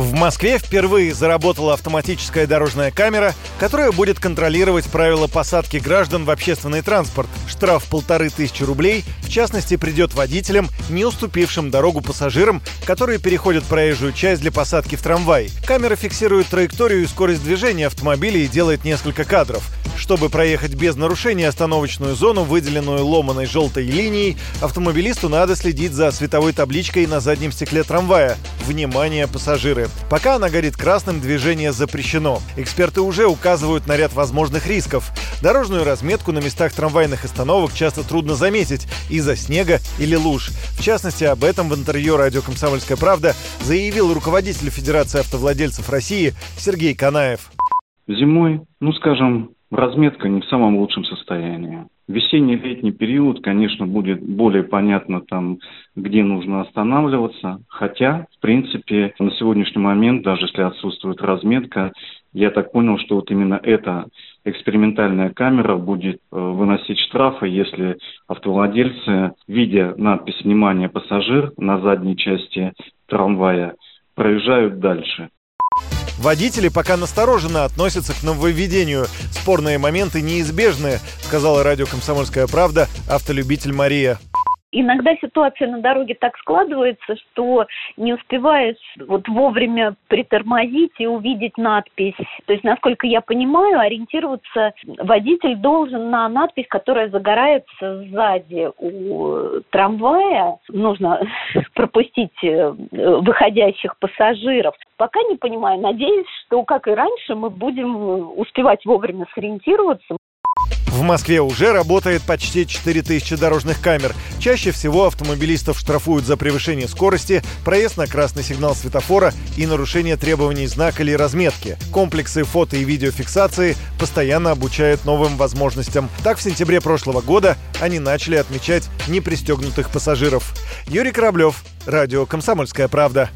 В Москве впервые заработала автоматическая дорожная камера, которая будет контролировать правила посадки граждан в общественный транспорт. Штраф полторы тысячи рублей, в частности, придет водителям, не уступившим дорогу пассажирам, которые переходят проезжую часть для посадки в трамвай. Камера фиксирует траекторию и скорость движения автомобиля и делает несколько кадров. Чтобы проехать без нарушения остановочную зону, выделенную ломаной желтой линией, автомобилисту надо следить за световой табличкой на заднем стекле трамвая. Внимание, пассажиры! Пока она горит красным, движение запрещено. Эксперты уже указывают на ряд возможных рисков. Дорожную разметку на местах трамвайных остановок часто трудно заметить из-за снега или луж. В частности, об этом в интервью радио «Комсомольская правда» заявил руководитель Федерации автовладельцев России Сергей Канаев. Зимой, ну скажем, разметка не в самом лучшем состоянии. Весенний-летний период, конечно, будет более понятно там, где нужно останавливаться. Хотя, в принципе, на сегодняшний момент, даже если отсутствует разметка, я так понял, что вот именно эта экспериментальная камера будет э, выносить штрафы, если автовладельцы, видя надпись «Внимание, пассажир» на задней части трамвая, проезжают дальше. Водители пока настороженно относятся к нововведению. Спорные моменты неизбежны, сказала радио «Комсомольская правда» автолюбитель Мария. Иногда ситуация на дороге так складывается, что не успеваешь вот вовремя притормозить и увидеть надпись. То есть, насколько я понимаю, ориентироваться водитель должен на надпись, которая загорается сзади у трамвая. Нужно пропустить э, выходящих пассажиров. Пока не понимаю. Надеюсь, что, как и раньше, мы будем успевать вовремя сориентироваться. В Москве уже работает почти 4000 дорожных камер. Чаще всего автомобилистов штрафуют за превышение скорости, проезд на красный сигнал светофора и нарушение требований знака или разметки. Комплексы фото и видеофиксации постоянно обучают новым возможностям. Так, в сентябре прошлого года они начали отмечать непристегнутых пассажиров. Юрий Кораблев, Радио «Комсомольская правда».